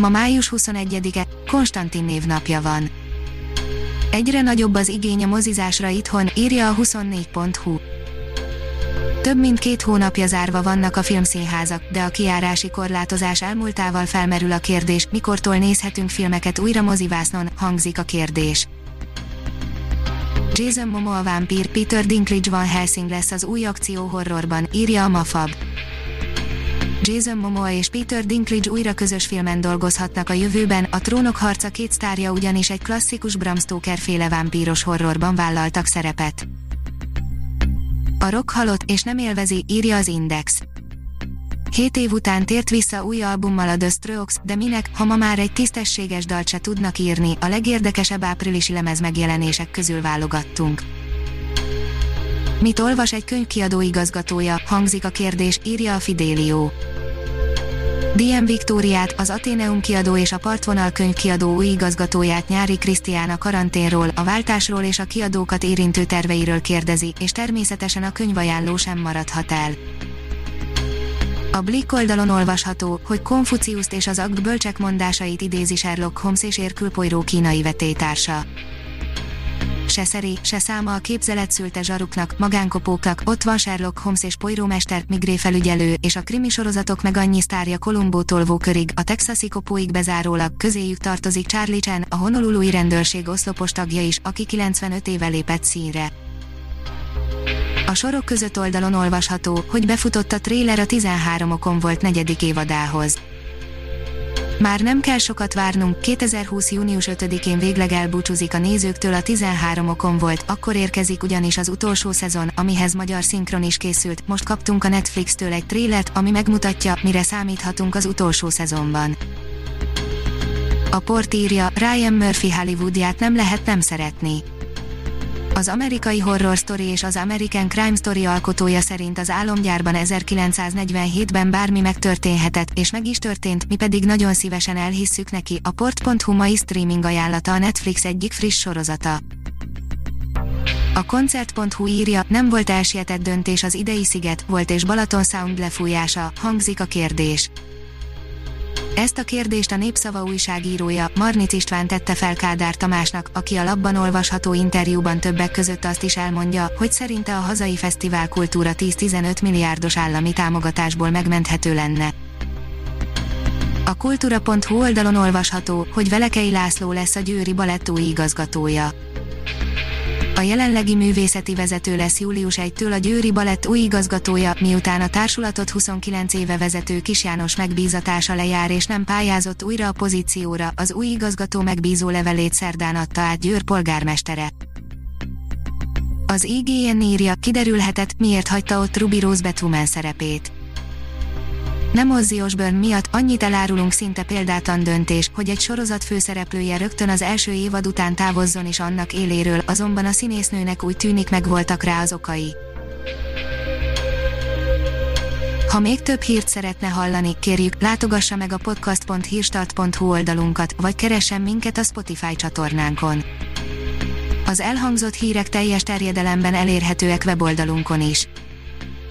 Ma május 21-e, Konstantin névnapja van. Egyre nagyobb az igény a mozizásra itthon, írja a 24.hu. Több mint két hónapja zárva vannak a filmszínházak, de a kiárási korlátozás elmúltával felmerül a kérdés, mikortól nézhetünk filmeket újra mozivásznon, hangzik a kérdés. Jason Momoa vámpír, Peter Dinklage Van Helsing lesz az új akció horrorban, írja a Mafab. Jason Momoa és Peter Dinklage újra közös filmen dolgozhatnak a jövőben, a Trónok harca két sztárja ugyanis egy klasszikus Bram Stoker féle vámpíros horrorban vállaltak szerepet. A rock halott és nem élvezi, írja az Index. Hét év után tért vissza új albummal a The Strokes, de minek, ha ma már egy tisztességes dalt se tudnak írni, a legérdekesebb áprilisi lemez megjelenések közül válogattunk. Mit olvas egy könyvkiadó igazgatója, hangzik a kérdés, írja a Fidélió. DM Viktóriát, az Ateneum kiadó és a Partvonal könyvkiadó új igazgatóját Nyári Krisztián a karanténról, a váltásról és a kiadókat érintő terveiről kérdezi, és természetesen a könyvajánló sem maradhat el. A Blick oldalon olvasható, hogy Konfuciuszt és az Akt bölcsek mondásait idézi Sherlock Holmes és Érkül kínai vetétársa se szeri, se száma a képzelet szülte zsaruknak, magánkopóknak, ott van Sherlock Holmes és Poirot Migré felügyelő, és a krimi sorozatok meg annyi sztárja Kolumbó tolvókörig, a texasi kopóig bezárólag, közéjük tartozik Charlie Chan, a Honolului rendőrség oszlopos tagja is, aki 95 éve lépett színre. A sorok között oldalon olvasható, hogy befutott a tréler a 13 okon volt negyedik évadához. Már nem kell sokat várnunk, 2020. június 5-én végleg elbúcsúzik a nézőktől a 13 okon volt, akkor érkezik ugyanis az utolsó szezon, amihez magyar szinkron is készült, most kaptunk a Netflix-től egy trélert, ami megmutatja, mire számíthatunk az utolsó szezonban. A port írja, Ryan Murphy Hollywoodját nem lehet nem szeretni az amerikai Horror Story és az American Crime Story alkotója szerint az álomgyárban 1947-ben bármi megtörténhetett, és meg is történt, mi pedig nagyon szívesen elhisszük neki. A port.hu mai streaming ajánlata a Netflix egyik friss sorozata. A koncert.hu írja, nem volt elsietett döntés az idei sziget, volt és Balaton Sound lefújása, hangzik a kérdés. Ezt a kérdést a Népszava újságírója, Marnic István tette fel Kádár Tamásnak, aki a labban olvasható interjúban többek között azt is elmondja, hogy szerinte a hazai fesztivál kultúra 10-15 milliárdos állami támogatásból megmenthető lenne. A kultúra.hu oldalon olvasható, hogy Velekei László lesz a Győri Balett új igazgatója a jelenlegi művészeti vezető lesz július 1-től a Győri Balett új igazgatója, miután a társulatot 29 éve vezető Kis János megbízatása lejár és nem pályázott újra a pozícióra, az új igazgató megbízó levelét szerdán adta át Győr polgármestere. Az IGN írja, kiderülhetett, miért hagyta ott Ruby Rose Batwoman szerepét. Nem Ozzy Osbourne miatt annyit elárulunk szinte példátlan döntés, hogy egy sorozat főszereplője rögtön az első évad után távozzon is annak éléről, azonban a színésznőnek úgy tűnik meg voltak rá az okai. Ha még több hírt szeretne hallani, kérjük, látogassa meg a podcast.hírstart.hu oldalunkat, vagy keressen minket a Spotify csatornánkon. Az elhangzott hírek teljes terjedelemben elérhetőek weboldalunkon is.